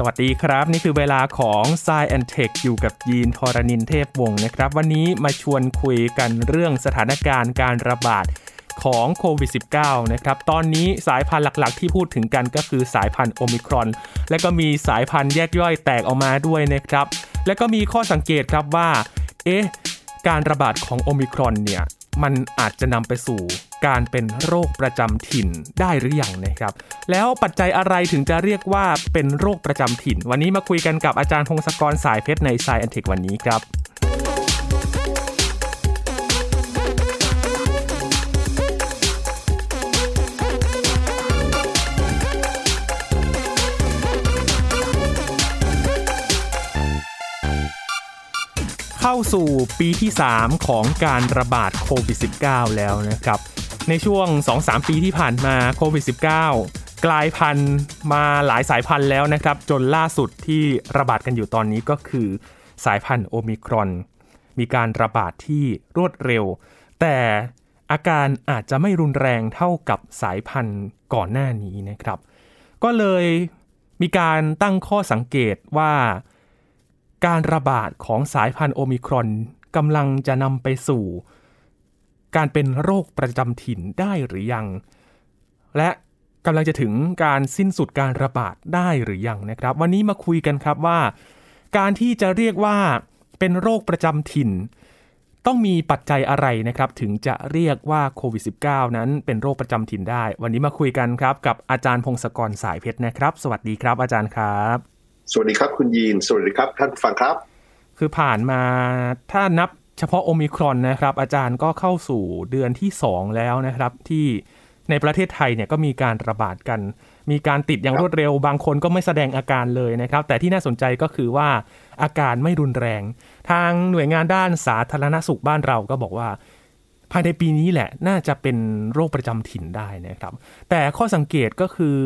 สวัสดีครับ นี่คือเวลาของ s ซแอนเทคอยู่กับยีนทรณินเทพวงศ์นะครับ วันนี้มาชวนคุยกันเรื่องสถานการณ์การระบาดของโควิด -19 นะครับ ตอนนี้สายพันธุ์หลักๆ ที่พูดถึงกันก็คือสายพันธุ์โอมิครอน และก็มีสายพันธุ์แยกย่อยแตกออกมาด้วยนะครับ และก็มีข้อสังเกตครับว่า เอ๊ะ การระบาดของโอมิครอนเนี่ย มันอาจจะนำไปสู่ การเป็นโรคประจำถิ่นได้หรือยังนะครับ แล้วปัจจัยอะไรถึงจะเรียกว่าเป็นโรคประจำถิ่น วันนี้มาคุยกันกับอาจารย์พงศกรสายเพชรใน s ายแอนเทควันนี้ครับเข้าสู่ปีที่ 3 ของการระบาดโควิด -19 แล้วนะครับ ในช่วง 2-3 ปีที่ผ่านมาโควิด -19 กลายพันธุ์มาหลายสายพันธุ์แล้วนะครับ จนล่าสุดที่ระบาดกันอยู่ตอนนี้ก็คือสายพันธุ์โอมิครอน มีการระบาดที่รวดเร็ว แต่อาการอาจจะไม่รุนแรงเท่ากับสายพันธุ์ก่อนหน้านี้นะครับ ก็เลยมีการตั้งข้อสังเกตว่า การระบาดของสายพันธุ์โอมิครอนกำลังจะนำไปสู่ การเป็นโรคประจำถิ่นได้หรือยัง และกำลังจะถึงการสิ้นสุดการระบาดได้หรือยังนะครับ วันนี้มาคุยกันครับว่า การที่จะเรียกว่าเป็นโรคประจำถิ่น ต้องมีปัจจัยอะไรนะครับ ถึงจะเรียกว่าโควิด -19 นั้นเป็นโรคประจำถิ่นได้ วันนี้มาคุยกันครับ กับอาจารย์พงศกรสายเพชรนะครับ สวัสดีครับ อาจารย์ครับ สวัสดีครับคุณยีนสวัสดีครับท่านผู้ฟังครับ คือผ่านมาถ้านับ เฉพาะโอมิครอนนะครับ อาจารย์ก็เข้าสู่เดือนที่ 2 แล้วนะครับ ที่ในประเทศไทยเนี่ยก็มีการระบาดกัน มีการติดอย่างรวดเร็ว บางคนก็ไม่แสดงอาการเลยนะครับ แต่ที่น่าสนใจก็คือว่าอาการไม่รุนแรง ทางหน่วยงานด้านสาธารณสุขบ้านเราก็บอกว่า ภายในปีนี้แหละน่าจะเป็นโรคประจำถิ่นได้นะครับ แต่ข้อสังเกตก็คือ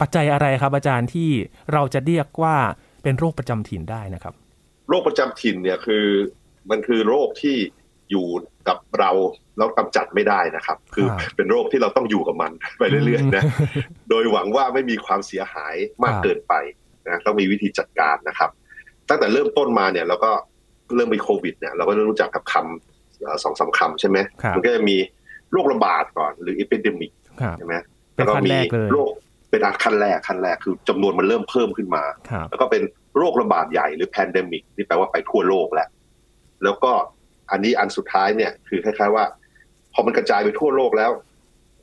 ปัจจัยอะไรครับอาจารย์ที่เราจะเรียกว่าเป็นโรคประจำถิ่นได้นะครับ โรคประจำถิ่นเนี่ยคือ มันคือโรคที่อยู่กับเราแล้วกำจัดไม่ได้นะครับ คือครับเป็นโรคที่เราต้องอยู่กับมันไปเรื่อยๆนะโดยหวังว่าไม่มีความเสียหายมากครับเกินไปนะต้องมีวิธีจัดการนะครับ ตั้งแต่เริ่มต้นมาเนี่ยเราก็เริ่มมีโควิดเนี่ยเราก็ได้รู้จักกับคำเอ่อสองสามคำใช่ไหมครับมันก็จะมีโรคระบาดก่อนหรือ epidemic ครับใช่ไหมเป็นแล้วก็ขั้นมีแรกเลยโรคเป็นอันขั้นแรกขั้นแรกคือจำนวนมันเริ่มเพิ่มขึ้นมาครับแล้วก็เป็นโรคระบาดใหญ่หรือ pandemic ที่แปลว่าไปทั่วโลกแหละ แล้วก็อันนี้อันสุดท้ายเนี่ยคือคล้ายๆว่า พอมันกระจายไปทั่วโลกแล้ว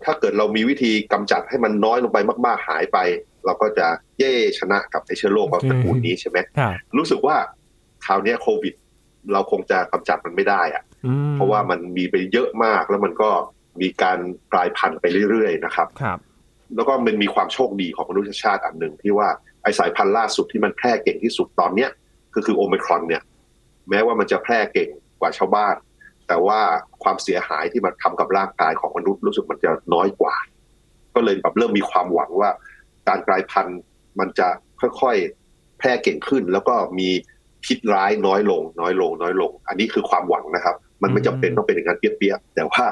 ถ้าเกิดเรามีวิธีกำจัดให้มันน้อยลงไปมาก ๆหายไป เราก็จะเย่ชนะกับไอเชื้อโรคแบบตระกูลนี้ใช่ไหมครับรู้สึกว่าคราวเนี้ยโควิด เราคงจะกำจัดมันไม่ได้อะอืมเพราะว่ามันมีไปเยอะมากแล้วมันก็มีการกลายพันธุ์ไปเรื่อยๆนะครับครับ แล้วก็มันมีความโชคดีของมนุษยชาติอันหนึ่งที่ว่าไอสายพันธุ์ล่าสุดที่มันแพร่เก่งที่สุดตอนเนี้ยก็คือโอมิครอนเนี่ย แม้ว่ามันจะแพร่เก่งกว่าชาวบ้าน แต่ว่าความเสียหายที่มันทำกับร่างกายของมนุษย์รู้สึกมันจะน้อยกว่า ก็เลยแบบเริ่มมีความหวังว่า การกลายพันธุ์มันจะค่อยๆแพร่เก่งขึ้น แล้วก็มีพิษร้ายน้อยลง น้อยลง น้อยลง อันนี้คือความหวังนะครับ มันไม่จำเป็นต้องเป็นอย่างนั้นเปี้ยๆแต่ว่า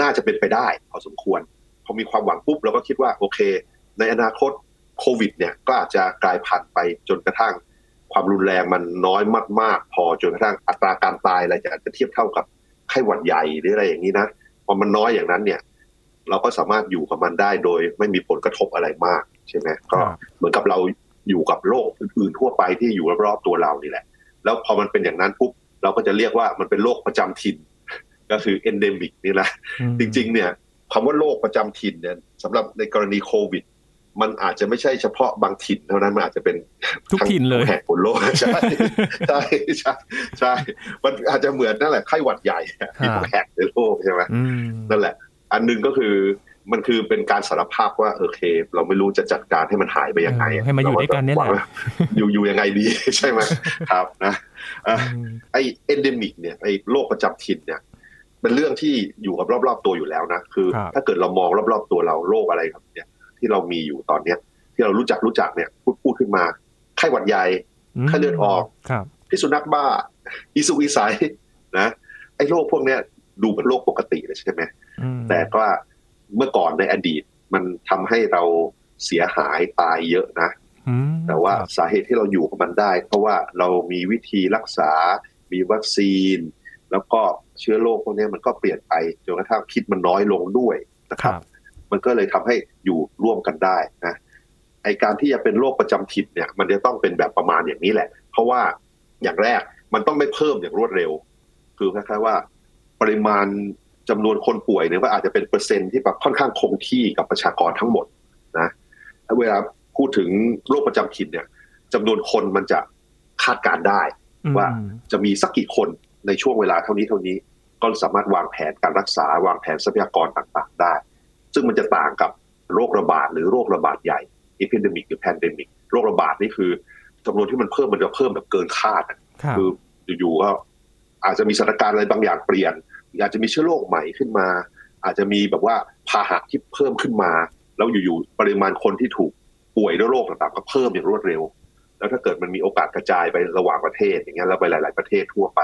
น่าจะเป็นไปได้พอสมควรพอมีความหวังปุ๊บเราก็คิดว่าโอเค ในอนาคตโควิดเนี่ยก็อาจจะกลายพันธุ์ไปจนกระทั่ง ความรุนแรงมันน้อยมาก ๆ พอจนกระทั่งอัตราการตายอะไรจะอาจจะเทียบเท่ากับไข้หวัดใหญ่หรืออะไรอย่างนี้นะพอมันน้อยอย่างนั้นเนี่ย เราก็สามารถอยู่กับมันได้โดยไม่มีผลกระทบอะไรมากใช่ไหมก็ครับเหมือนกับเราอยู่กับโรคอื่นๆทั่วไปที่อยู่รอบๆตัวเรานี่แหละ แล้วพอมันเป็นอย่างนั้นปุ๊บเราก็จะเรียกว่ามันเป็นโรคประจำถิ่นก็คือ endemic นี่แหละอืมจริง ๆ เนี่ยคำว่าโรคประจำถิ่นเนี่ยสำหรับในกรณีโควิด มันอาจจะไม่ใช่เฉพาะบางถิ่นเท่านั้นมันอาจจะเป็นทุกถิ่นเลยทั้งแห่งบนโลกใช่ใช่ใช่ใช่มันอาจจะเหมือนนั่นแหละไข้หวัดใหญ่อะที่ทุกแห่งในโลกใช่ไหมอืมนั่นแหละ อันหนึงก็คือมันคือเป็นการสารภาพว่าโอเค เราไม่รู้จะจัดการให้มันหายไปยังไงเออให้มาอยู่ด้วยกันเนี่ยแหละราก็อยู่อยู่ยังไงดีใช่ไหมครับนะอะอืมไอ endemic เนี่ยไอโรคประจำถิ่นเนี่ยเป็นเรื่องที่อยู่กับรอบๆตัวอยู่แล้วนะคือครับถ้าเกิดเรามองรอบๆตัวเราโรคอะไรครับเนี่ย ที่เรามีอยู่ตอนเนี้ย ที่เรารู้จักรู้จักเนี่ยพูดพูดขึ้นมาไข้หวัดใหญ่ไข้เลือดออกครับพิษสุนัขบ้า อีสุกอีใสนะไอ้โรคพวกเนี้ยดูเป็นโรคปกติเลยใช่ไหมอืมแต่ก็เมื่อก่อนในอดีตมันทำให้เราเสียหายตายเยอะนะอืมแต่ว่าครับสาเหตุที่เราอยู่กับมันได้ เพราะว่าเรามีวิธีรักษา มีวัคซีน แล้วก็เชื้อโรคพวกนี้มันก็เปลี่ยนไปจนกระทั่งพิษมันน้อยลงด้วยนะคครัรับบ มันก็เลยทำให้อยู่ร่วมกันได้นะไอการที่จะเป็นโรคประจำถิ่นเนี่ย มันจะต้องเป็นแบบประมาณอย่างนี้แหละ เพราะว่าอย่างแรกมันต้องไม่เพิ่มอย่างรวดเร็ว คือคล้ายๆว่า ปริมาณจำนวนคนป่วยเนี่ยก็อาจจะเป็นเปอร์เซ็นต์ที่แบบค่อนข้างคงที่กับประชากรทั้งหมดนะเวลาพูดถึงโรคประจำถิ่นเนี่ยจำนวนคนมันจะคาดการณ์ได้ ว่าอืมจะมีสักกี่คนในช่วงเวลาเท่านี้เท่านี้ ก็สามารถวางแผนการรักษาวางแผนทรัพยากรต่างๆ ได้ ซึ่งมันจะต่างกับโรคระบาดหรือโรคระบาดใหญ่ epidemic หรือ pandemic โรคระบาดนี่คือจำนวนที่มันเพิ่มมันจะเพิ่มแบบเกินคาดอะครับคืออยู่ๆก็อาจจะมีสถานการณ์อะไรบางอย่างเปลี่ยนอาจจะมีเชื้อโรคใหม่ขึ้นมา อาจจะมีแบบว่าพาหะที่เพิ่มขึ้นมา แล้วอยู่ๆปริมาณคนที่ถูกป่วยด้วยโรคต่างๆ ก็เพิ่มอย่างรวดเร็ว แล้วถ้าเกิดมันมีโอกาสกระจายไประหว่างประเทศ อย่างเงี้ยแล้วไปหลาย ๆประเทศทั่วไป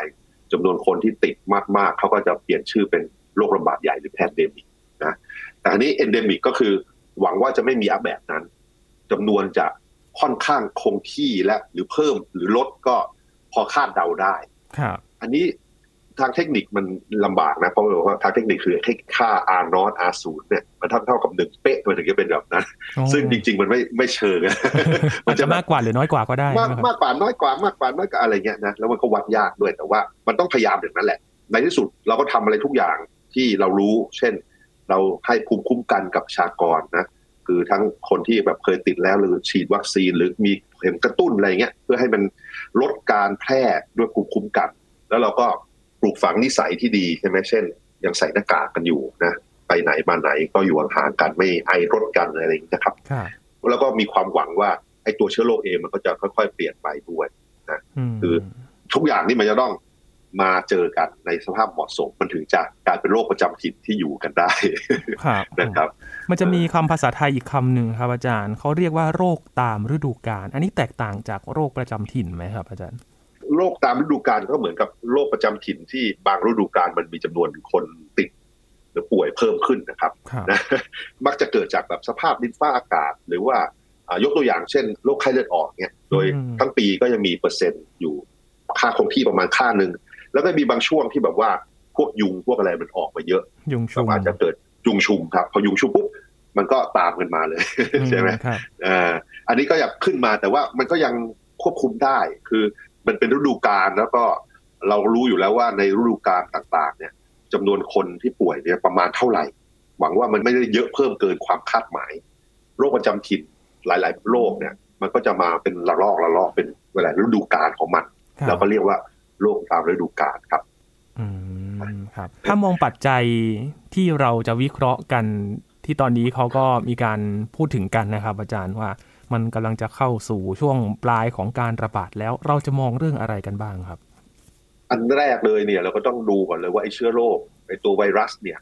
จำนวนคนที่ติดมากๆเขาก็จะเปลี่ยนชื่อเป็นโรคระบาดใหญ่หรือ pandemicนะ แต่อันนี้ endemic ก็คือหวังว่าจะไม่มี up แบบนั้นจำนวนจะค่อนข้างคงที่และหรือเพิ่มหรือลดก็พอคาดเดาได้ครับอันนี้ทางเทคนิคมันลำบากนะเพราะว่าทางเทคนิคคือให้ค่า r น r อาศูนย์เนี่ยมันเท่าเท่ากับหนึ่งเป๊ะมันถึงจะเป็นแบบนั้นโอ้ซึ่งจริง ๆ มันไม่ไม่เชิงอาจจะมากกว่าหรือน้อยกว่าก็ได้ มากใช่ไหมครับมากกว่าน้อยกว่ามากกว่าน้อยกว่าอะไรเงี้ยนะแล้วมันก็วัดยากด้วยแต่ว่ามันต้องพยายามอย่างนั้นแหละ ในที่สุดเราก็ทำอะไรทุกอย่างที่เรารู้ เช่น เราให้ภูมิคุ้มกันกับประชากรนะคือทั้งคนที่แบบเคยติดแล้วหรือฉีดวัคซีนหรือมีเข็มกระตุ้นอะไรเงี้ยเพื่อให้มันลดการแพร่ด้วยภูมิคุ้มกัน แล้วเราก็ปลูกฝังนิสัยที่ดีใช่ไหมเช่น ยังใส่หน้ากากกันอยู่นะไปไหนมาไหนก็อยู่ห่างๆกันไม่ไอรถกันอะไรอย่างเงี้ยนะครับครับ แล้วก็มีความหวังว่าไอ้ตัวเชื้อโรคเองมันก็จะค่อยๆ เปลี่ยนไปด้วยมคือทุกอย่างนี่มันจะต้อง มาเจอกันในสภาพเหมาะสม มันถึงจะกลายเป็นโรคประจำถิ่นที่อยู่กันได้ครับนะครับ มันจะมีคำภาษาไทยอีกคำหนึ่งครับอาจารย์เขาเรียกว่าโรคตามฤดูกาลอันนี้แตกต่างจากโรคประจำถิ่นไหมครับ อาจารย์ โรคตามฤดูกาลก็เหมือนกับโรคประจำถิ่นที่บางฤดูกาลมันมีจำนวนคนติดหรือป่วยเพิ่มขึ้นนะครับครับนะมักจะเกิดจากแบบสภาพดินฟ้าอากาศ หรือว่าอ่ายกตัวอย่างเช่นโรคไข้เลือดออกเนี่ยโดยอืมทั้งปีก็จะมีเปอร์เซ็นต์อยู่ค่าคงที่ประมาณค่าหนึ่ง แล้วก็มีบางช่วงที่แบบว่าพวกยุงพวกอะไรมันออกมาเยอะ ยุงแบชุบมอาจจะเกิดยุงชุมครับ พอยุงชุมปุ๊บมันก็ตามกันมาเลยใช่ไหมครับอ่าอันนี้ก็อยากขึ้นมาแต่ว่ามันก็ยังควบคุมได้คือมันเป็นฤดูกาลแล้วก็เรารู้อยู่แล้วว่าในฤดูกาลต่างๆ เนี่ยจำนวนคนที่ป่วยเนี่ยประมาณเท่าไหร่ หวังว่ามันไม่ได้เยอะเพิ่มเกินความคาดหมาย โรคประจำถิ่นหลาย ๆ โรคเนี่ย มันก็จะมาเป็นระลอกระลอกเป็นเวลาฤดูกาลของมันครับเราก็เรียกว่า โรคตามฤดูกาลครับอืมครับ ถ้ามองปัจจัยที่เราจะวิเคราะห์กันที่ตอนนี้เขาก็มีการพูดถึงกันนะครับ อาจารย์ว่ามันกำลังจะเข้าสู่ช่วงปลายของการระบาดแล้วเราจะมองเรื่องอะไรกันบ้างครับ อันแรกเลยเนี่ยเราก็ต้องดูก่อนเลยว่าไอ้เชื้อโรคไอ้ตัวไวรัสเนี่ย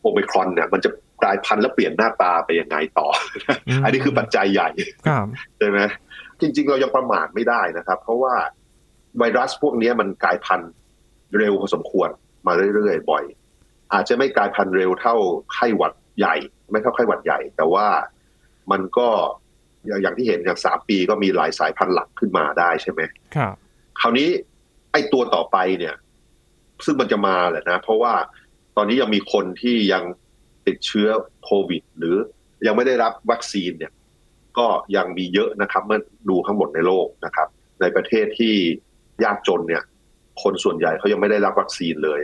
โอมิครอนเนี่ยมันจะกลายพันธุ์และเปลี่ยนหน้าตาไปยังไงต่ออืมอันนี้คือปัจจัยใหญ่ครับใช่ไหมจริง ๆ เรายังประมาทไม่ได้นะครับ เพราะว่า ไวรัสพวกนี้มันกลายพันธุ์เร็วพอสมควรมาเรื่อยๆบ่อย อาจจะไม่กลายพันธุ์เร็วเท่าไข้หวัดใหญ่ ไม่เท่าไข้หวัดใหญ่ แต่ว่ามันก็อย่างที่เห็นอย่างสามปีก็มีหลายสายพันธุ์หลักขึ้นมาได้ใช่ไหมครับคราวนี้ไอ้ตัวต่อไปเนี่ย ซึ่งมันจะมาแหละนะ เพราะว่าตอนนี้ยังมีคนที่ยังติดเชื้อโควิด หรือยังไม่ได้รับวัคซีนเนี่ย ก็ยังมีเยอะนะครับ เมื่อดูทั้งหมดในโลกนะครับ ในประเทศที่ ยากจนเนี่ย คนส่วนใหญ่เขายังไม่ได้รับวัคซีนเลย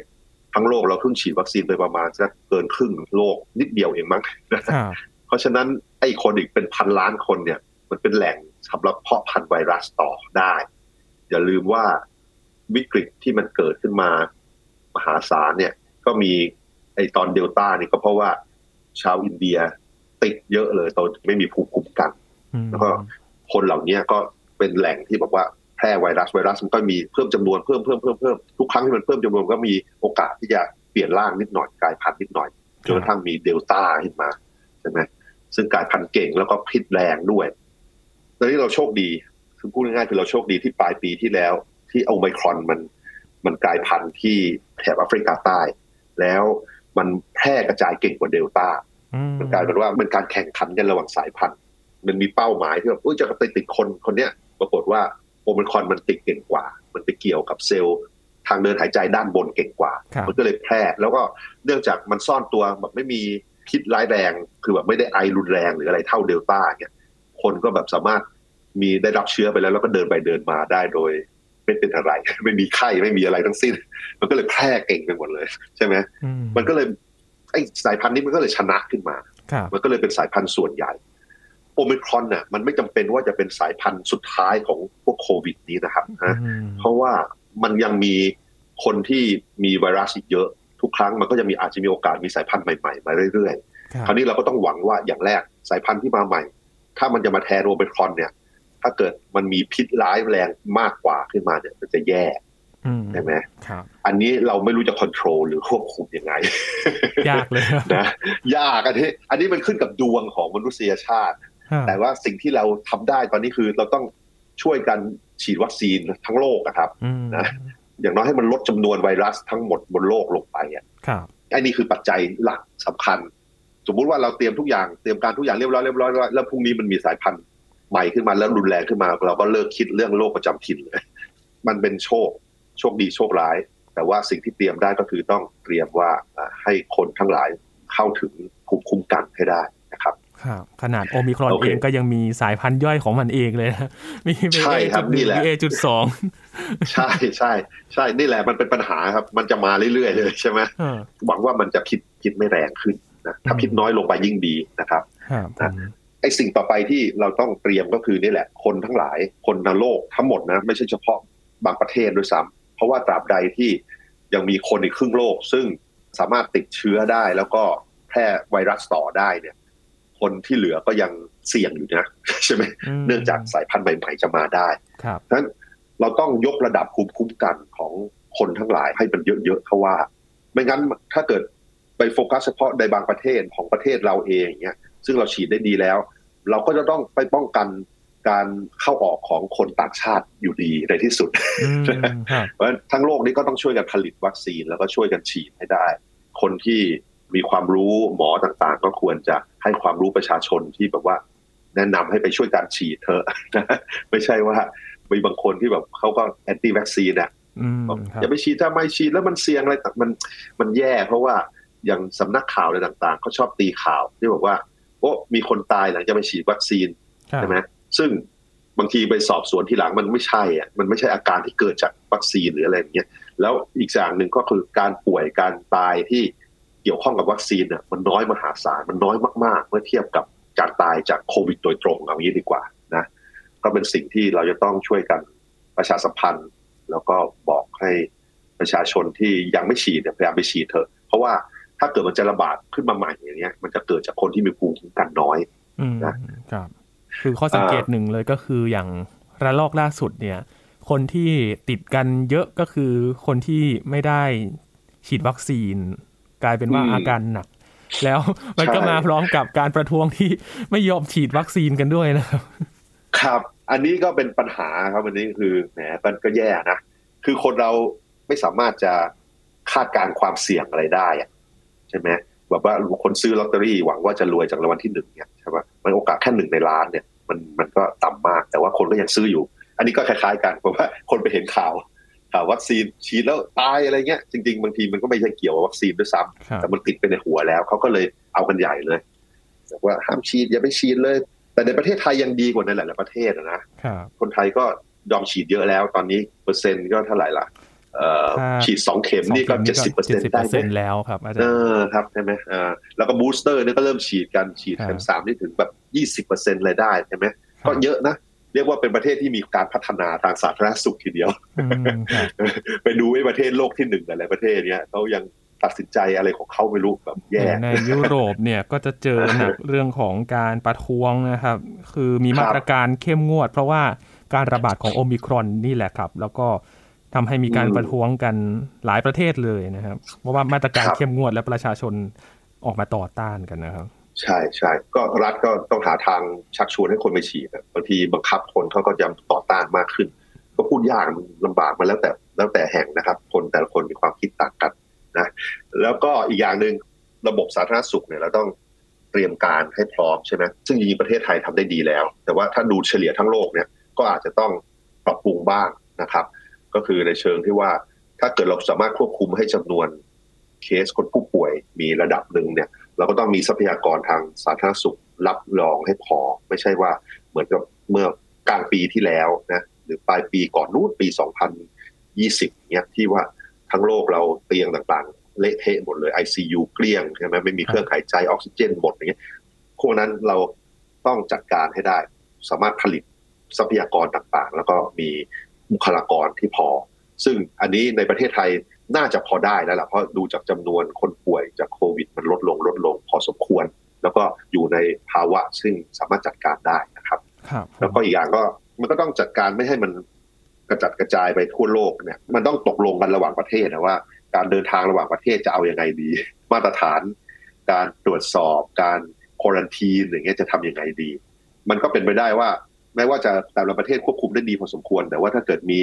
ทั้งโลกเราเพิ่งฉีดวัคซีนไปประมาณสักเกินครึ่งโลกนิดเดียวเองมั้งครับเพราะฉะนั้นไอ้คนอีกเป็นพันล้านคนเนี่ย มันเป็นแหล่งสำหรับเพาะพันธุ์ไวรัสต่อได้ อย่าลืมว่าวิกฤตที่มันเกิดขึ้นมามหาศาลเนี่ย ก็มีไอ้ตอนเดลต้านี่ก็เพราะว่าชาวอินเดียติดเยอะเลยตอนไม่มีภูมิคุ้มกันอืมแล้วก็คนเหล่านี้ก็เป็นแหล่งที่บอกว่า แพร่ไวรัสไวรัสมันก็มีเพิ่มจำนวนเพิ่มเพิ่มเพิ่มเพิ่มทุกครั้งที่มันเพิ่มจำนวนก็มีโอกาสที่จะเปลี่ยนร่างนิดหน่อยกลายพันธุ์นิดหน่อยจนกระทั่งมีเดลต้าขึ้นมาใช่ไหมซึ่งกลายพันธุ์เก่งแล้วก็พิษแรงด้วยตอนนี้เราโชคดีคือพูดง่ายๆคือเราโชคดีที่ปลายปีที่แล้ว ที่โอไมครอนมัน มันกลายพันธุ์ที่แถบแอฟริกาใต้ แล้วมันแพร่กระจายเก่งกว่าเดลต้าอืมมันกลายเป็นว่าเป็นการแข่งขันกันระหว่างสายพันธุ์ มันมีเป้าหมายที่แบบจะไปติดคนคนเนี้ยปรากฏว่า โอมิครอนมันติดเก่งกว่า มันไปเกี่ยวกับเซลล์ทางเดินหายใจด้านบนเก่งกว่า มันก็เลยแพร่ แล้วก็เนื่องจากมันซ่อนตัวแบบไม่มีพิษร้ายแรง คือแบบไม่ได้ไอรุนแรงหรืออะไรเท่าเดลต้าเนี่ย คนก็แบบสามารถมีได้รับเชื้อไปแล้ว แล้วก็เดินไปเดินมาได้โดย ไม่เป็นอะไร ไม่มีไข้ไม่มีอะไรทั้งสิ้น มันก็เลยแพร่เก่งไปหมดเลย ใช่ไหมมันก็เลยไอ้สายพันธุ์นี้มันก็เลยชนะขึ้นมา มันก็เลยเป็นสายพันธุ์ส่วนใหญ่ โอมิครอนเนี่ยมันไม่จำเป็นว่าจะเป็นสายพันธุ์สุดท้ายของพวกโควิดนี้นะครับนะเพราะว่ามันยังมีคนที่มีไวรัสอีกเยอะทุกครั้งมันก็จะมีอาจจะมีโอกาสมีสายพันธุ์ใหม่ๆมาเรื่อยๆ คราวนี้เราก็ต้องหวังว่าอย่างแรกสายพันธุ์ที่มาใหม่ ถ้ามันจะมาแทนโอมิครอนเนี่ย ถ้าเกิดมันมีพิษร้ายแรงมากกว่าขึ้นมาเนี่ยมันจะแย่ใช่ไหมอันนี้เราไม่รู้จะควบคุมหรือควบคุมยังไง ยากเลยนะ ยากอันนี้ อันนี้มันขึ้นกับดวงของมนุษยชาติ แต่ว่าสิ่งที่เราทำได้ตอนนี้คือเราต้องช่วยกันฉีดวัคซีนทั้งโลกนะครับนะอย่างน้อยให้มันลดจำนวนไวรัสทั้งหมดบนโลกลงไปอะอันนี้คือปัจจัยหลักสำคัญ สมมุติว่าเราเตรียมทุกอย่างเตรียมการทุกอย่างเรียบร้อยเรียบร้อยแล้วพรุ่งนี้มันมีสายพันธุ์ใหม่ขึ้นมาแล้วรุนแรงขึ้นมา เราก็เลิกคิดเรื่องโรคประจำถิ่นเลย มันเป็นโชค โชคดีโชคร้าย แต่ว่าสิ่งที่เตรียมได้ก็คือต้องเตรียมว่าให้คนทั้งหลายเข้าถึงภูมิคุ้มกันให้ได้นะ ครับครับขนาดโอมิครอนเองก็ยังมีสายพันธุ์ย่อยของมันเองเลยนะมีใช่ครับนี่แหละเอจุดสองใช่ใช่ใช่นี่แหละมันเป็นปัญหาครับ มันจะมาเรื่อยๆเลยใช่ไหมหวังว่ามันจะพิษพิษไม่แรงขึ้นนะถ้าพิษน้อยลงไปยิ่งดีนะครับนะไอสิ่งต่อไปที่เราต้องเตรียมก็คือนี่แหละ คนทั้งหลายคนในโลกทั้งหมดนะไม่ใช่เฉพาะบางประเทศด้วยซ้ำเพราะว่าตราบใดที่ยังมีคนในครึ่งโลก ซึ่งสามารถติดเชื้อได้แล้วก็แพร่ไวรัสต่อได้เนี่ย คนที่เหลือก็ยังเสี่ยงอยู่นะใช่ไหมเนื่องจากสายพันธุ์ใหม่ ๆ จะมาได้ครับนั้นเราต้องยกระดับภูมิคุ้มกันของคนทั้งหลายให้มันเยอะๆเพราะว่า ไม่งั้นถ้าเกิดไปโฟกัสเฉพาะในบางประเทศของประเทศเราเองเนี่ยซึ่งเราฉีดได้ดีแล้ว เราก็จะต้องไปป้องกันการเข้าออกของคนต่างชาติอยู่ดีในที่สุด เพราะฉะนั้นทั้งโลกนี้ก็ต้องช่วยกันผลิตวัคซีนแล้วก็ช่วยกันฉีดให้ได้ คนที่ มีความรู้หมอต่างๆ ก็ควรจะให้ความรู้ประชาชนที่แบบว่า แนะนำให้ไปช่วยการฉีดเถอะไม่ใช่ว่ามีบางคนที่แบบเขาก็ anti วัคซีนอะอย่าไปฉีดถ้าไม่ฉีดแล้วมันเสี่ยงอะไรมันมันแย่ เพราะว่าอย่างสำนักข่าวอะไรต่างๆเขาชอบตีข่าวที่บอกว่าโอ้มีคนตายหลังจากไปฉีดวัคซีนใช่ไหมซึ่งบางทีไปสอบสวนทีหลังมันไม่ใช่อะมันไม่ใช่อาการที่เกิดจากวัคซีนหรืออะไรอย่างเงี้ยแล้วอีกอย่างหนึ่งก็คือการป่วยการตายที่เกี่ยวข้องกับวัคซีนเนี่ยมันน้อยมหาศาลมันน้อยมาก ๆ เมื่อเทียบกับการตายจากโควิดโดยตรงเอางี้ดีกว่านะก็เป็นสิ่งที่เราจะต้องช่วยกันประชาสัมพันธ์ แล้วก็บอกให้ประชาชนที่ยังไม่ฉีดพยายามไปฉีดเถอะ เพราะว่าถ้าเกิดมันจะระบาดขึ้นมาใหม่อย่างเงี้ย มันจะเกิดจากคนที่มีภูมิคุ้มกันน้อยนะครับ คือข้อสังเกตหนึ่งเลยก็คืออย่างระลอกล่าสุดเนี่ย คนที่ติดกันเยอะก็คือคนที่ไม่ได้ฉีดวัคซีน กลายเป็นว่าอาการหนัก แล้วมันก็มาพร้อมกับการประท้วงที่ไม่ยอมฉีดวัคซีนกันด้วยนะครับ ครับ อันนี้ก็เป็นปัญหาครับอันนี้คือแหมมันก็แย่นะคือคนเราไม่สามารถจะคาดการความเสี่ยงอะไรได้อะใช่ไหมแบบว่าคนซื้อลอตเตอรี่หวังว่าจะรวยจากรางวัลที่หนึ่งเนี่ยใช่ไหมมันโอกาสแค่หนึ่งในล้านเนี่ยมันมันก็ต่ำมาก แต่ว่าคนก็ยังซื้ออยู่ อันนี้ก็คล้ายๆกันเพราะว่าคนไปเห็นข่าวข่า ววัคซีนฉีดแล้วตายอะไรเงี้ยจริงๆ บางทีมันก็ไม่ใช่เกี่ยวกับวัคซีนด้วยซ้ำแต่มันติดไปในหัวแล้วเขาก็เลยเอากันใหญ่เลยบอกว่าห้ามฉีดอย่าไปฉีดเลย แต่ในประเทศไทยยังดีกว่าในหลายๆประเทศนะคนไทยก็ยอมฉีดเยอะแล้ว ตอนนี้เปอร์เซ็นต์ก็เท่าไหร่ล่ะฉีดสองเข็มนี่ก็เจ็ดสิบเปอร์เซ็นต์ได้แล้วครับอาจารย์เออครับใช่ไหมอ่าแล้วก็ booster นี่ก็เริ่มฉีดกันฉีดเข็มสามนี่ถึงแบบยี่สิบเปอร์เซ็นต์เลยได้ใช่ไหมก็เยอะนะ เรียกว่าเป็นประเทศที่มีการพัฒนาทางสาธารณสุขทีเดียว ไปดูไอ้ประเทศโลกที่หนึ่งอะไรประเทศเนี้ยเขายังตัดสินใจอะไรของเขาไม่รู้แบบแย่ในยุโรปเนี่ยก็จะเจอหนักเรื่องของการประท้วงนะครับ คือมีมาตรการเข้มงวด เพราะว่าการระบาดของโอมิครอนนี่แหละครับ แล้วก็ทำให้มีการประท้วงกันหลายประเทศเลยนะครับ เพราะว่ามาตรการเข้มงวดและประชาชนออกมาต่อต้านกันนะครับ ใช่ใช่ก็รัฐก็ต้องหาทางชักชวนให้คนไปฉีดบางทีบังคับคนเขาก็จะต่อต้านมากขึ้น ก็พูดยากลำบากมาแล้วแต่แล้วแต่แห่งนะครับ คนแต่ละคนมีความคิดต่างกันนะแล้วก็อีกอย่างหนึ่งระบบสาธารณสุขเนี่ยเราต้องเตรียมการให้พร้อมใช่ไหมซึ่งจริงๆประเทศไทยทำได้ดีแล้ว แต่ว่าถ้าดูเฉลี่ยทั้งโลกเนี่ยก็อาจจะต้องปรับปรุงบ้างนะครับ ก็คือในเชิงที่ว่าถ้าเกิดเราสามารถควบคุมให้จำนวนเคสคนผู้ป่วยมีระดับหนึ่งเนี่ย เราก็ต้องมีทรัพยากรทางสาธารณสุขรับรองให้พอ ไม่ใช่ว่าเหมือนกับเมื่อกลางปีที่แล้วนะหรือปลายปีก่อนนู้นปี 2020เนี่ยที่ว่าทั้งโลกเราเตียงต่างๆ เละเทะหมดเลย ICU เกลี้ยงใช่ไหมไม่มีเครื่องหายใจออกซิเจนหมดอย่างเงี้ยพวกนั้นเราต้องจัดการให้ได้ สามารถผลิตทรัพยากรต่างๆ แล้วก็มีบุคลากรที่พอ ซึ่งอันนี้ในประเทศไทย น่าจะพอได้แล้วล่ะเพราะดูจากจำนวนคนป่วยจากโควิด มันลดลงลดลงพอสมควร แล้วก็อยู่ในภาวะซึ่งสามารถจัดการได้นะครับครับแล้วก็อีกอย่างก็มันก็ต้องจัดการไม่ให้มันกระจัดกระจายไปทั่วโลกเนี่ยมันต้องตกลงกันระหว่างประเทศนะว่า การเดินทางระหว่างประเทศจะเอาอยัางไงดี มาตรฐาน การตรวจสอบการควอรันทีนอย่างเงี้ยจะทำยังไงดี มันก็เป็นไปได้ว่าแม้ว่าจะแต่ละประเทศควบคุมได้ดีพอสมควร แต่ว่าถ้าเกิดมี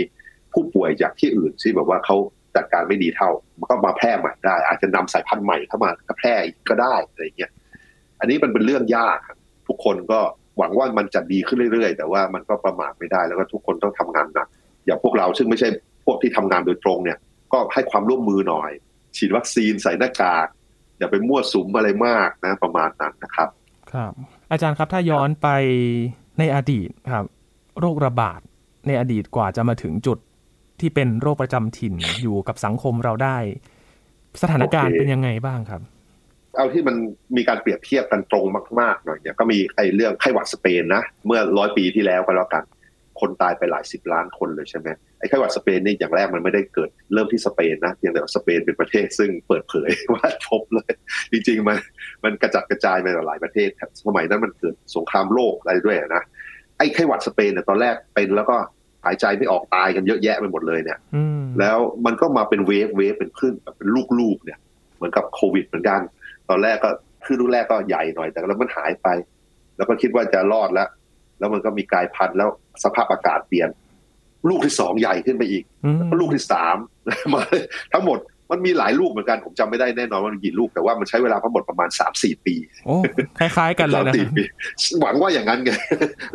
ผู้ป่วยจากที่อื่นที่แบบว่าเขา จัดการไม่ดีเท่า มันก็มาแพร่ใหม่ได้ อาจจะนำสายพันธุ์ใหม่เข้ามาแพร่ก็ได้อะไรเงี้ย อันนี้มันเป็นเรื่องยาก ทุกคนก็หวังว่ามันจะดีขึ้นเรื่อยๆ แต่ว่ามันก็ประมาทไม่ได้แล้วก็ทุกคนต้องทำงานหนักอย่างพวกเราซึ่งไม่ใช่พวกที่ทำงานโดยตรงเนี่ย ก็ให้ความร่วมมือหน่อย ฉีดวัคซีนใส่หน้ากากอย่าไปมั่วสุมอะไรมากนะ ประมาณนั้นนะครับ ครับ อาจารย์ครับถ้าย้อนไปในอดีตครับ โรคระบาดในอดีตกว่าจะมาถึงจุด ที่เป็นโรคประจำถิ่นอยู่กับสังคมเราได้ สถานการณ์โอเคเป็นยังไงบ้างครับ เอาที่มันมีการเปรียบเทียบกันตรงมากๆหน่อยเนี่ยก็มีไอ้เรื่องไข้หวัดสเปนนะเมื่อร้อยปีที่แล้วก็แล้วกันคนตายไปหลายสิบล้านคนเลยใช่ไหมไอ้ไข้หวัดสเปนนี่อย่างแรกมันไม่ได้เกิดเริ่มที่สเปนนะเพียงแต่ว่าสเปนเป็นประเทศซึ่งเปิดเผยว่าพบเลย จริงๆมันมันกระจัดกระจายไปหลายประเทศสมัยนั้นมันเกิดสงครามโลกอะไรด้วยนะไอ้ไข้หวัดสเปนเนี่ยตอนแรกเป็นแล้วก็ หายใจไม่ออกตายกันเยอะแยะไปหมดเลยเนี่ยอืมแล้วมันก็มาเป็นเวฟเวฟเป็นคลื่นแบบเป็นลูกๆเนี่ย เหมือนกับโควิดเหมือนกัน ตอนแรกก็คลื่นลูกแรกก็ใหญ่หน่อยแต่แล้วมันหายไป แล้วก็คิดว่าจะรอดแล้ว แล้วมันก็มีกลายพันธุ์แล้วสภาพอากาศเปลี่ยน ลูกที่สองใหญ่ขึ้นไปอีกอืมลูกที่สามมาทั้งหมด มันมีหลายลูกเหมือนกันผมจำไม่ได้แน่นอนว่ามันกี่ลูกแต่ว่ามันใช้เวลาทั้งหมดประมาณสามสี่ปีโอ้คล้ายๆกันเลยสามนะสี่ปีหวังว่าอย่างนั้นไง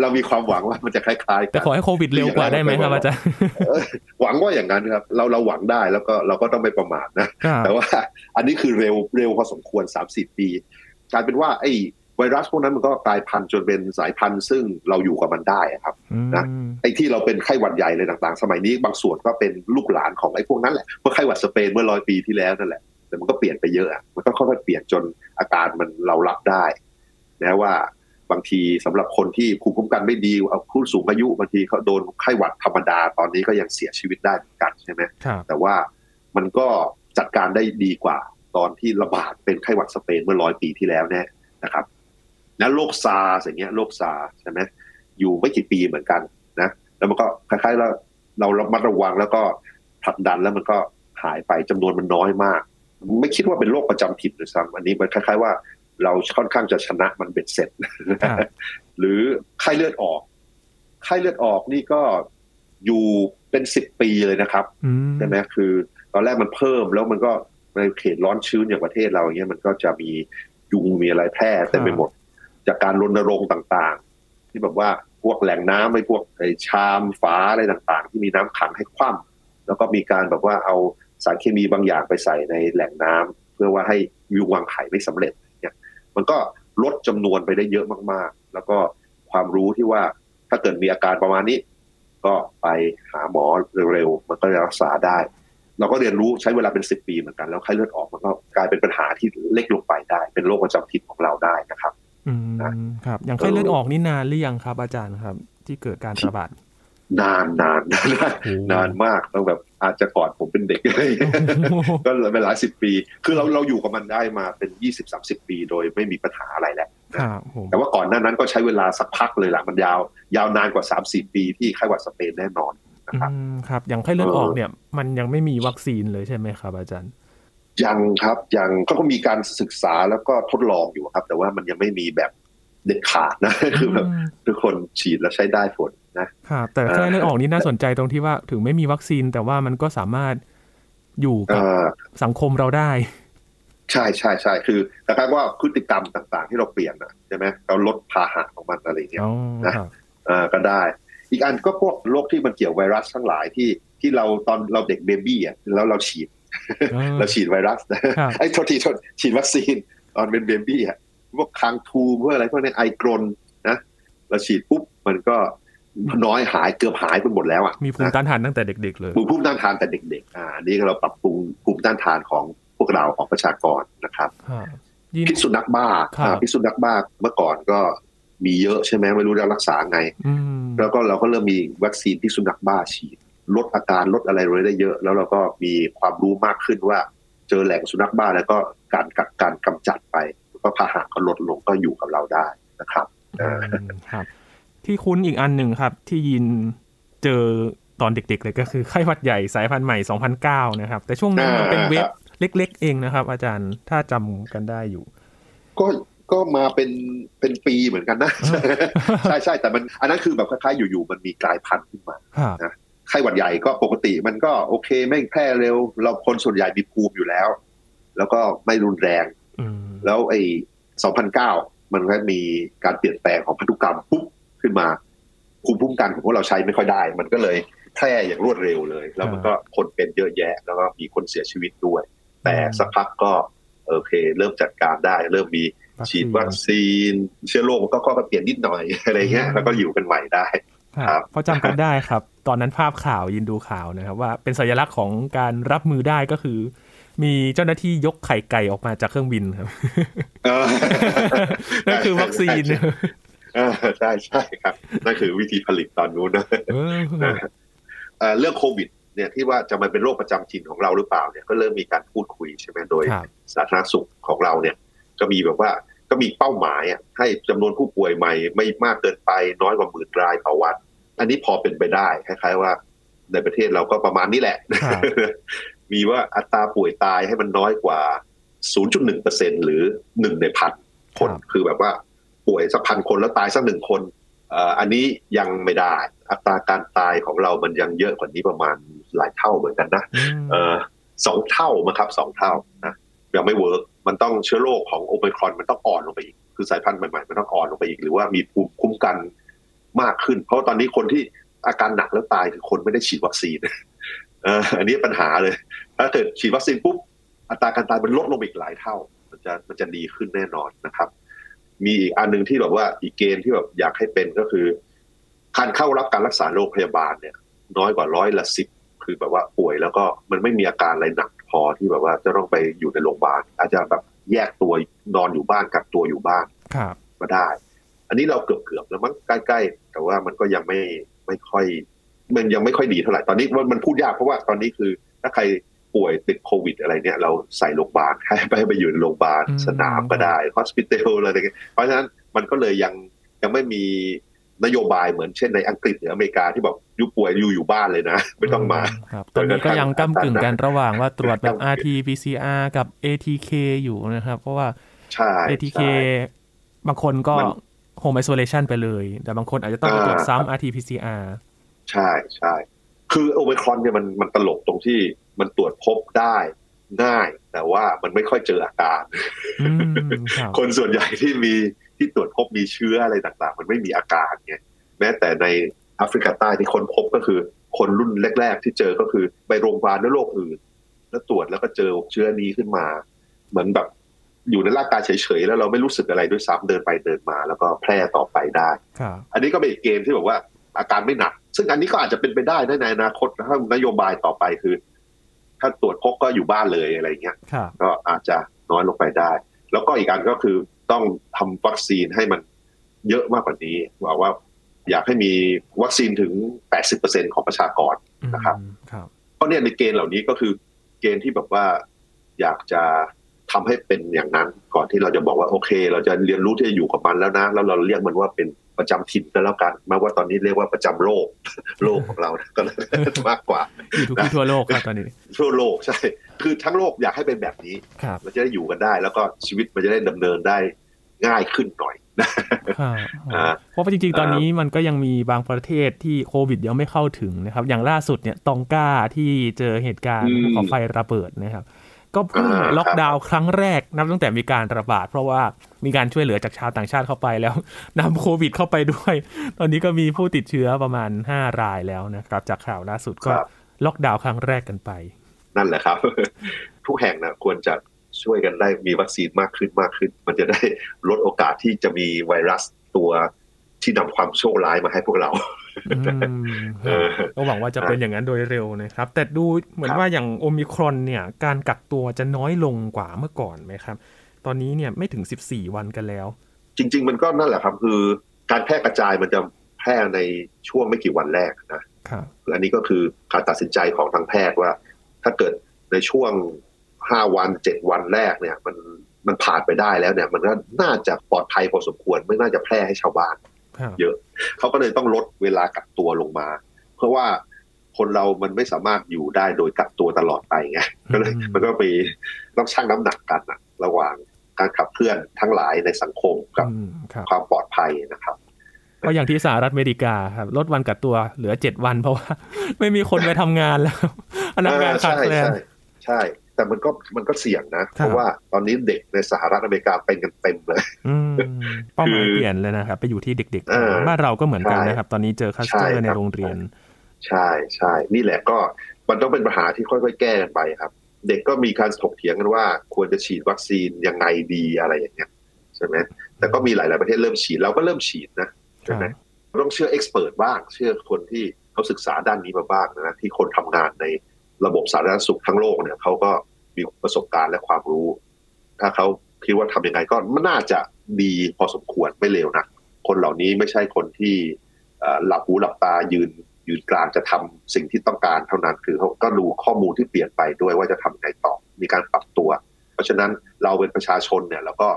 เรามีความหวังว่ามันจะคล้ายๆกัแต่นขอให้โควิดเร็วกว่าได้ไหมครับอาจารย์เออหวังว่าอย่างนั้นครับเราเราหวังได้แล้วก็เราก็ต้องไม่ประมาทนะครับแต่ว่าอันนี้คือเร็วเร็วพอสมควร30ปีกลายเป็นว่าไอ้ ไวรัสพวกนั้นมันก็กลายพันธุ์จนเป็นสายพันธุ์ซึ่งเราอยู่กับมันได้อะครับอืมนะไอ้ที่เราเป็นไข้หวัดใหญ่เลยต่างๆ สมัยนี้บางส่วนก็เป็นลูกหลานของไอ้พวกนั้นแหละเมื่อไข้หวัดสเปนเมื่อร้อยปีที่แล้วนั่นแหละแต่มันก็เปลี่ยนไปเยอะอะมันก็ค่อยๆเปลี่ยนจนอาการมันเรารับได้นะว่าบางทีสำหรับคนที่ภูมิคุ้มกันไม่ดีเอาผู้สูงอายุบางทีเขาโดนไข้หวัดธรรมดาตอนนี้ก็ยังเสียชีวิตได้เหมือนกันใช่ไหมครับแต่ว่ามันก็จัดการได้ดีกว่าตอนที่ระบาดเป็นไข้หวัดสเปนเมื่อร้อยปีที่แล้วแน่นะครับ แล้วโรคซาร์สอย่างเงี้ยโรคซาร์ใช่ไหมอยู่ไม่กี่ปีเหมือนกันนะแล้วมันก็คล้ายๆแล้วเราระมัดระวังแล้วก็ผลักดันแล้วมันก็หายไปจำนวนมันน้อยมาก ไม่คิดว่าเป็นโรคประจำถิ่นเลยซ้ำอันนี้มันคล้าย ๆ ว่าเราค่อนข้างจะชนะมันเบ็ดเสร็จครับหรือไข้เลือดออก ไข้เลือดออกนี่ก็อยู่เป็นสิบปีเลยนะครับอืมใช่ไหมคือ ตอนแรกมันเพิ่มแล้วมันก็ในเขตร้อนชื้นอย่างประเทศเราอย่างเงี้ยมันก็จะมียุงมีอะไรแพร่เต็มไปหมด จากการรณรงค์ต่างๆ ที่แบบว่าพวกแหล่งน้ำไอ้พวกไอ้ชามฝาอะไรต่างๆ ที่มีน้ำขังให้คว่ำแล้วก็มีการแบบว่าเอาสารเคมีบางอย่างไปใส่ในแหล่งน้ำเพื่อว่าให้ยุงวางไข่ไม่สำเร็จเนี่ยมันก็ลดจำนวนไปได้เยอะมากๆ แล้วก็ความรู้ที่ว่าถ้าเกิดมีอาการประมาณนี้ ก็ไปหาหมอเร็วๆมันก็จะรักษาได้ เราก็เรียนรู้ใช้เวลาเป็นสิบปีเหมือนกันแล้วไข้เลือดออกมันก็กลายเป็นปัญหาที่เล็กลงไปได้ เป็นโรคประจำถิ่นของเราได้นะครับ อืมนะครับ อย่างไข้เลือดออกนี่นานหรือยังครับ อาจารย์ครับ ที่เกิดการระบาดนานนานนานโอ้นานมากต้องแบบอาจจะก่อนผมเป็นเด็กอะไรอย่างเงี้ยก็เลยเป็นหลายสิบปี คือเราเราอยู่กับมันได้มาเป็นยี่สิบสามสิบปีโดยไม่มีปัญหาอะไรแล้วครับผมแต่ว่าก่อนหน้านั้นก็ใช้เวลาสักพักเลยล่ะมันยาว ยาวนานกว่าสามสี่ปีที่ไข้หวัดสเปนแน่นอนนะครับอืมครับ อย่างไข้เลือดออกเออเนี่ย มันยังไม่มีวัคซีนเลยใช่ไหมครับ อาจารย์ ยังครับยังก็มีการศึกษาแล้วก็ทดลองอยู่ครับ แต่ว่ามันยังไม่มีแบบเด็ดขาดนะคือแบบทุกคนฉีดแล้วใช้ได้ผลนะครับแต่ไข้เลือดออกนี่น่าสนใจตรงที่ว่าถึงไม่มีวัคซีน แต่ว่ามันก็สามารถอยู่เอ่กับอสังคมเราได้ ใช่ใช่ใช่คือแต่ก็ว่าพฤติกรรมต่าง ๆ ที่เราเปลี่ยนนะใช่ไหมเราลดพาหะของมันอะไรเงี้ยอ๋อนะครับอ่าก็ได้ อีกอันก็พวกโรคที่มันเกี่ยวไวรัสทั้งหลายที่ที่เราตอนเราเด็กเบบี้อะแล้วเราฉีดอ่า เราฉีดไวรัสนะครับไอ้โทษทีโทษฉีดวัคซีนตอนเป็นเบบี้อะพวกคางทูมพวกอะไรพวกนี้ไอกรนนะเราฉีดปุ๊บมันก็น้อยหายเกือบหายไปหมดแล้วอะมีภูมินะต้านทานตั้งแต่เด็ก ๆ เลยภูมิต้านทานแต่เด็ก ๆ อ่าอันนี่เราปรับปรุงภูมิต้านทานของพวกเราของประชากรนะครับครับยินพิษสุนัขบ้าครับอ่าพิษสุนัขบ้าเมื่อก่อนก็มีเยอะใช่ไหมไม่รู้จะรักษาไงอืมแล้วก็เราก็เริ่มมีวัคซีนพิษสุนัขบ้าฉีด ลดอาการลดอะไรเลยได้เยอะ แล้วเราก็มีความรู้มากขึ้นว่า เจอแหล่งสุนัขบ้าแล้วก็การกักการกำจัดไปแล้วก็พาหะก็ลดลงก็อยู่กับเราได้นะครับอืมครับ ที่คุ้นอีกอันหนึ่งครับ ที่ยินเจอตอนเด็กๆเลยก็คือไข้หวัดใหญ่สายพันธุ์ใหม่ 2009 นะครับ แต่ช่วงนั้นมันเป็นเว็บเล็ก ๆ เองนะครับ อาจารย์ถ้าจำกันได้อยู่ ก็ก็มาเป็นเป็นปีเหมือนกันนะ ใช่ใช่แต่มันอันนั้นคือแบบคล้ายๆอยู่ๆมันมีกลายพันธุ์ขึ้นมาครับ ไข้หวัดใหญ่ก็ปกติมันก็โอเคไม่แพร่เร็ว เราคนส่วนใหญ่มีภูมิอยู่แล้ว แล้วก็ไม่รุนแรงอืมแล้วไอ้2009 มันก็มีการเปลี่ยนแปลงของพันธุกรรมปุ๊บขึ้นมาภูมิคุ้มกันของพวกเราใช้ไม่ค่อยได้ มันก็เลยแพร่อย่างรวดเร็วเลย แล้วมันก็คนเป็นเยอะแยะ แล้วก็มีคนเสียชีวิตด้วย แต่สักพักก็โอเค เริ่มจัดการได้ เริ่มมีฉีดวัคซีน เชื้อโรคมันก็ก็เปลี่ยนนิดหน่อยอะไรเงี้ยแล้วก็อยู่กันใหม่ได้ครับเพราะจำกันได้ครับ ตอนนั้นภาพข่าวยินดูข่าวนะครับ ว่าเป็นสัญลักษณ์ของการรับมือได้ก็คือ มีเจ้าหน้าที่ยกไข่ไก่ออกมาจากเครื่องบินครับเออนั่นคือวัคซีนเออใช่ใช่ครับนั่นคือวิธีผลิตตอนนู้นนะเออเอ่อเรื่องโควิดเนี่ยที่ว่าจะมาเป็นโรคประจำถิ่นของเราหรือเปล่าเนี่ยก็เริ่มมีการพูดคุยใช่ไหมโดยครับสาธารณสุขของเราเนี่ย ก็มีแบบว่าก็มีเป้าหมายอะให้จำนวนผู้ป่วยใหม่ไม่มากเกินไปน้อยกว่าหมื่นรายต่อวัน อันนี้พอเป็นไปได้คล้าย ๆ ว่าในประเทศเราก็ประมาณนี้แหละครับมีว่าอัตราป่วยตายให้มันน้อยกว่า 0.1%หรือหนึ่งในพันคนครับคือแบบว่าป่วยสักพันคนแล้วตายสักหนึ่งคนเอ่ออันนี้ยังไม่ได้ อัตราการตายของเรามันยังเยอะกว่านี้ประมาณหลายเท่าเหมือนกันนะอืมเออสองเท่ามั้งครับสองเท่านะยังไม่เวิร์กมันต้องเชื้อโรคของโอไมครอนมันต้องอ่อนลงไปอีก คือสายพันธุ์ใหม่ๆ มันต้องอ่อนลงไปอีก หรือว่ามีภูมิคุ้มกัน มากขึ้น เพราะว่าตอนนี้คนที่อาการหนักแล้วตายคือคนไม่ได้ฉีดวัคซีนเอออันนี้ปัญหาเลย ถ้าเกิดฉีดวัคซีนปุ๊บอัตราการตายมันลดลงไปอีกหลายเท่า มันจะมันจะดีขึ้นแน่นอนนะครับ มีอีกอันหนึ่งที่แบบว่าอีกเกณฑ์ที่แบบอยากให้เป็นก็คือ การเข้ารับการรักษาโรงพยาบาลเนี่ย น้อยกว่าร้อยละสิบคือแบบว่าป่วยแล้วก็มันไม่มีอาการอะไรหนักพอที่แบบว่าจะต้องไปอยู่ในโรงพยาบาลอาจจะแบบแยกตัวนอนอยู่บ้านกักตัวอยู่บ้านครับก็ได้ อันนี้เราเกือบเกือบๆแล้วมั้งใกล้ๆ แต่ว่ามันก็ยังไม่ไม่ค่อย มันยังไม่ค่อยดีเท่าไหร่ตอนนี้มันมันพูดยากเพราะว่าตอนนี้คือ ถ้าใครป่วยติดโควิดอะไรเนี่ย เราใส่โรงพยาบาลให้ไปไปอยู่ในโรงพยาบาลอืมสนามก็ได้ฮอสพิทอลอะไรอย่างเงี้ยเพราะฉะนั้นมันก็เลยยังยังไม่มีนโยบายเหมือนเช่นในอังกฤษหรืออเมริกาที่บอกอยู่ป่วยอยู่อยู่บ้านเลยนะ ไม่ต้องมาครับตอนนี้ก็ยังก้ากึ่งกันระหว่างว่าตรวจแบบก้ำกึ่ง RT PCR กับ ATK อยู่นะครับ เพราะว่าใช่ ATK ใช่บางคนก็มัน Home Isolation ไปเลย แต่บางคนอาจจะต้องไปตรวจซ้ำ RT PCR ใช่ใช่คือโอมิครอนเนี่ยมันมันตลกตรงที่มันตรวจพบได้ง่าย แต่ว่ามันไม่ค่อยเจออาการอืมครับคนส่วนใหญ่ที่มีที่ตรวจพบมีเชื้ออะไรต่างๆ มันไม่มีอาการไงแม้แต่ในแอฟริกาใต้ที่คนพบก็คือ คนรุ่นแรก ๆ ที่เจอก็คือไปโรงพยาบาลด้วยโรคอื่น แล้วตรวจแล้วก็เจอเชื้อนี้ขึ้นมา เหมือนแบบ อยู่ในร่างกายเฉยๆแล้วเราไม่รู้สึกอะไรด้วยซ้ำเดินไปเดินมา แล้วก็แพร่ต่อไปได้ครับอันนี้ก็เป็นอีกเกมที่บอกว่าอาการไม่หนัก ซึ่งอันนี้ก็อาจจะเป็นไปได้ในอนาคตถ้านโยบายต่อไปคือ ถ้าตรวจพบก็อยู่บ้านเลยอะไรเงี้ยครับก็อาจจะน้อยลงไปได้ แล้วก็อีกอันก็คือต้องทำวัคซีนให้มันเยอะมากกว่านี้ว่าว่า อยากให้มีวัคซีนถึง 80%ของประชากรนะครับอืมครับเพราะเนี่ยในเกณฑ์เหล่านี้ก็คือเกณฑ์ที่แบบว่าอยากจะ ทำให้เป็นอย่างนั้นก่อนที่เราจะบอกว่าโอเค เราจะเรียนรู้ที่จะอยู่กับมันแล้วนะ แล้วเราเรียกมันว่าเป็นประจำถิ่นก็แล้วกันแม้ว่าตอนนี้เรียกว่าประจำโลกโลกของเราก็เลยมากกว่าอยู่ทุกที่ทั่วโลกครับตอนนี้ทั่วโลกใช่คือทั้งโลกอยากให้เป็นแบบนี้ครับมันจะได้อยู่กันได้ แล้วก็ชีวิตมันจะได้ดำเนินได้ง่ายขึ้นหน่อยครับอ่าเพราะว่าจริงๆ ตอนนี้มันก็ยังมีบางประเทศที่โควิดยังไม่เข้าถึงนะครับ อย่างล่าสุดเนี่ยตองกาที่เจอเหตุการณ์อืมของไฟระเบิดนะครับ ก็เพิ่งอ่าล็อกครับดาวน์ครั้งแรกนับตั้งแต่มีการระบาด เพราะว่ามีการช่วยเหลือจากชาวต่างชาติเข้าไปแล้วนำโควิดเข้าไปด้วย ตอนนี้ก็มีผู้ติดเชื้อประมาณ 5 รายแล้วนะครับ จากข่าวล่าสุดก็ครับล็อกดาวน์ครั้งแรกกันไป นั่นแหละครับ ทุกแห่งนะควรจะช่วยกันได้มีวัคซีนมากขึ้นมากขึ้น มันจะได้ลดโอกาสที่จะมีไวรัสตัว ที่นำความโชคร้ายมาให้พวกเราอืมเออก็หวังว่าจะเป็นอย่างนั้นโดยเร็วนะครับ แต่ดูเหมือนครับว่าอย่างโอมิครอนเนี่ย การกักตัวจะน้อยลงกว่าเมื่อก่อนไหมครับ ตอนนี้เนี่ยไม่ถึง 14 วันกันแล้ว จริง ๆ มันก็นั่นแหละครับ คือการแพร่กระจายมันจะแพร่ในช่วงไม่กี่วันแรกนะครับอันนี้ก็คือการตัดสินใจของทางแพทย์ว่า ถ้าเกิดในช่วงห้าวันเจ็ดวันแรกเนี่ย มันมันผ่านไปได้แล้วเนี่ย มันก็น่าจะปลอดภัยพอสมควรไม่น่าจะแพร่ให้ชาวบ้านครับ เยอะเขาก็เลยต้องลดเวลากักตัวลงมา เพราะว่าคนเรามันไม่สามารถอยู่ได้โดยกักตัวตลอดไปไงก็เลยอืมมันก็ไปต้องชั่งน้ำหนักกันนะระหว่างการขับเคลื่อนทั้งหลายในสังคมกับอืมครับความปลอดภัยนะครับก็อย่างที่สหรัฐอเมริกาครับลดวันกักตัวเหลือ7วันเพราะว่า ไม่มีคนไปทำงานแล้วพนักงานขาดใช่แคลนใช่ใช่ แต่มันก็มันก็เสี่ยงนะ เพราะว่าตอนนี้เด็กในสหรัฐอเมริกาเป็นกันเต็มเลยอืมเป้าหมายคือเปลี่ยนเลยนะครับ ไปอยู่ที่เด็กเออๆบ้านเราก็เหมือนกันใช่นะครับ ตอนนี้เจอคัสเตอใช่ร์ในครับโรงเรียน ใช่ใช่นี่แหละก็มันต้องเป็นปัญหาที่ค่อยๆ แก้กันไปครับ เด็กก็มีการถกเถียงกันว่า ควรจะฉีดวัคซีนยังไงดีอะไรอย่างเงี้ยใช่ไหมแต่ก็มีหลายๆประเทศเริ่มฉีดเราก็เริ่มฉีดนะใช่ไหมต้องเชื่อเอ็กซ์เพรสบ้าง เชื่อคนที่เขาศึกษาด้านนี้มาบ้างนะที่คนทำงานในระบบสาธารณสุขทั้งโลกเนี่ยเขาก็ มีประสบการณ์และความรู้ ถ้าเขาคิดว่าทำยังไงก็น่าจะดีพอสมควรไม่เลวนะคนเหล่านี้ไม่ใช่คนที่เอ่อหลับหูหลับตายืนยืนกลางจะทำสิ่งที่ต้องการเท่านั้นคือเขาก็ดูข้อมูลที่เปลี่ยนไปด้วยว่าจะทำยังไงต่อมีการปรับตัว เพราะฉะนั้นเราเป็นประชาชนเนี่ยเราก็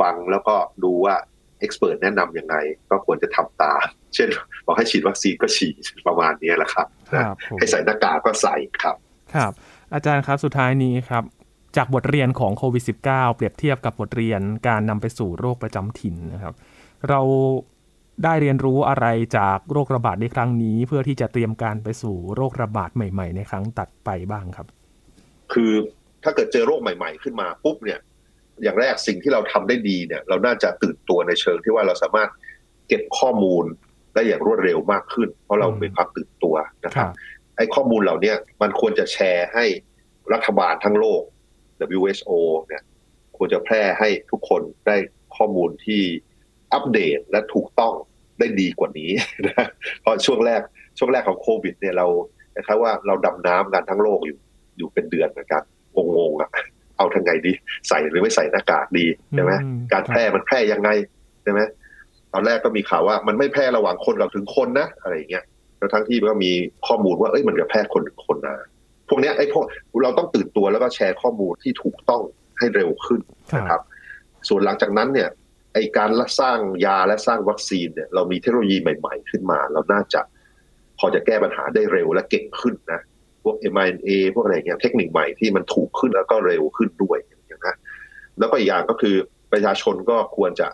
ฟังแล้วก็ดูว่าเอ็กซ์เพรสแนะนำยังไง ก็ควรจะทำตาม เช่น บอกให้ฉีดวัคซีนก็ฉีดประมาณนี้แหละครับคนะรับผมให้ใส่หน้ากากก็ใส่ครับ ครับ อาจารย์ครับสุดท้ายนี้ครับ จากบทเรียนของโควิด -19 เปรียบเทียบกับบทเรียนการนำไปสู่โรคประจำถิ่นนะครับ เราได้เรียนรู้อะไรจากโรคระบาดในครั้งนี้ เพื่อที่จะเตรียมการไปสู่โรคระบาดใหม่ ๆ ในครั้งตัดไปบ้างครับ คือถ้าเกิดเจอโรคใหม่ ๆ ขึ้นมาปุ๊บเนี่ยอย่างแรกสิ่งที่เราทำได้ดีเนี่ย เราน่าจะตื่นตัวในเชิงที่ว่าเราสามารถเก็บข้อมูลได้อย่างรวดเร็วมากขึ้น เพราะเราอืมมีความตื่นตัวนะคครัรับบ ไอ้ข้อมูลเหล่าเนี้ยมันควรจะแชร์ให้รัฐบาลทั้งโลก WHO เนี่ยควรจะแพร่ให้ทุกคนได้ข้อมูลที่อัปเดตและถูกต้องได้ดีกว่านี้นะเพราะช่วงแรกช่วงแรกของโควิด เนี่ยเราคล้ายๆว่าเราดำน้ำกันทั้งโลกอยู่อยู่เป็นเดือนเหมือนกันงงๆอะเอาทางไงดี ใส่หรือไม่ใส่หน้ากากดีใช่ไหมอืมการแพร่มันแพร่ยังไงใช่ไหมตอนแรกก็มีข่าวว่ามันไม่แพร่ระหว่างคนกับถึงคนนะอะไรอย่างเงี้ย แล้วทั้งที่ก็มีข้อมูลว่าเอ้ยมันจะแพร่คนถึงคนนะพวกเนี้ยไอ้พวกเราต้องตื่นตัวแล้วก็แชร์ข้อมูลที่ถูกต้องให้เร็วขึ้นครับนะครับ ส่วนหลังจากนั้นเนี่ยไอการสร้างยาและสร้างวัคซีนเนี่ยเรามีเทคโนโลยีใหม่ ๆ ขึ้นมา เราน่าจะพอจะแก้ปัญหาได้เร็วและเก่งขึ้นนะพวก mRNA พวกอะไรเงี้ยเทคนิคใหม่ที่มันถูกขึ้นแล้วก็เร็วขึ้นด้วยอย่างเงี้ยนะแล้วก็อีกอย่างก็คือประชาชนก็ควรจะ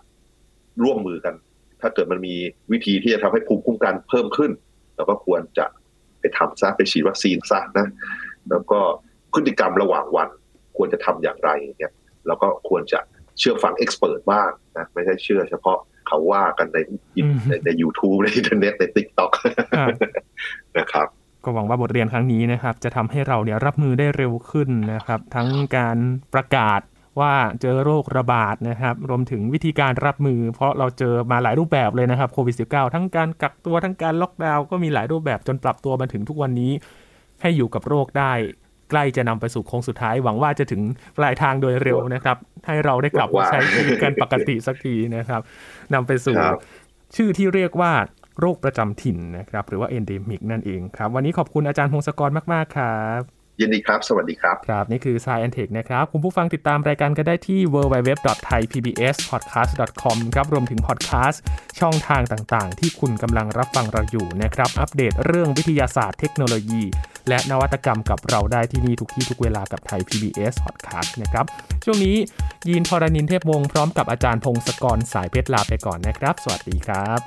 ร่วมมือกัน ถ้าเกิดมันมีวิธีที่จะทำให้ภูมิคุ้มกันเพิ่มขึ้น เราก็ควรจะไปทำซะไปฉีดวัคซีนซะนะ แล้วก็พฤติกรรมระหว่างวันควรจะทำอย่างไรเนี่ยเราก็ควรจะเชื่อฟัง expert บ้างนะไม่ใช่เชื่อเฉพาะเขาว่ากันในอืมในใน u t u b e ในอินเทอร์เน็ตในติ๊กต็อกครับนะครับก็หวังว่าบทเรียนครั้งนี้นะครับ จะทำให้เราเนี่ยรับมือได้เร็วขึ้นนะครับ ทั้งการประกาศ ว่าเจอโรคระบาดนะครับรวมถึงวิธีการรับมือ เพราะเราเจอมาหลายรูปแบบเลยนะครับโควิด -19 ทั้งการกักตัวทั้งการล็อกดาวน์ก็มีหลายรูปแบบจนปรับตัวมาถึงทุกวันนี้ ให้อยู่กับโรคได้ ใกล้จะนำไปสู่โค้งสุดท้าย หวังว่าจะถึงปลายทางโดยเร็วนะครับ ให้เราได้กลับมาใช้ชีวิตกันปกติสักทีนะครับนำไปสู่ครับชื่อที่เรียกว่าโรคประจำถิ่นนะครับ หรือว่า endemic นั่นเองครับ วันนี้ขอบคุณอาจารย์พงศกรมาก ๆ ครับ ยินดีครับ สวัสดีครับ ครับ นี่คือ Science Tech นะครับ คุณผู้ฟังติดตามรายการกันได้ที่ www.thaipbspodcast.com ครับรวมถึงพอดแคสต์ช่องทางต่างๆ ที่คุณกำลังรับฟังเราอยู่นะครับ อัปเดตเรื่องวิทยาศาสตร์เทคโนโลยี และนวัตกรรมกับเราได้ที่นี่ทุกที่ทุกเวลากับไทย PBS Podcast นะครับ ช่วงนี้ยีนทรณินเทพวงศ์พร้อมกับอาจารย์พงศกรสายเพชรลาไปก่อนนะครับ สวัสดีครับ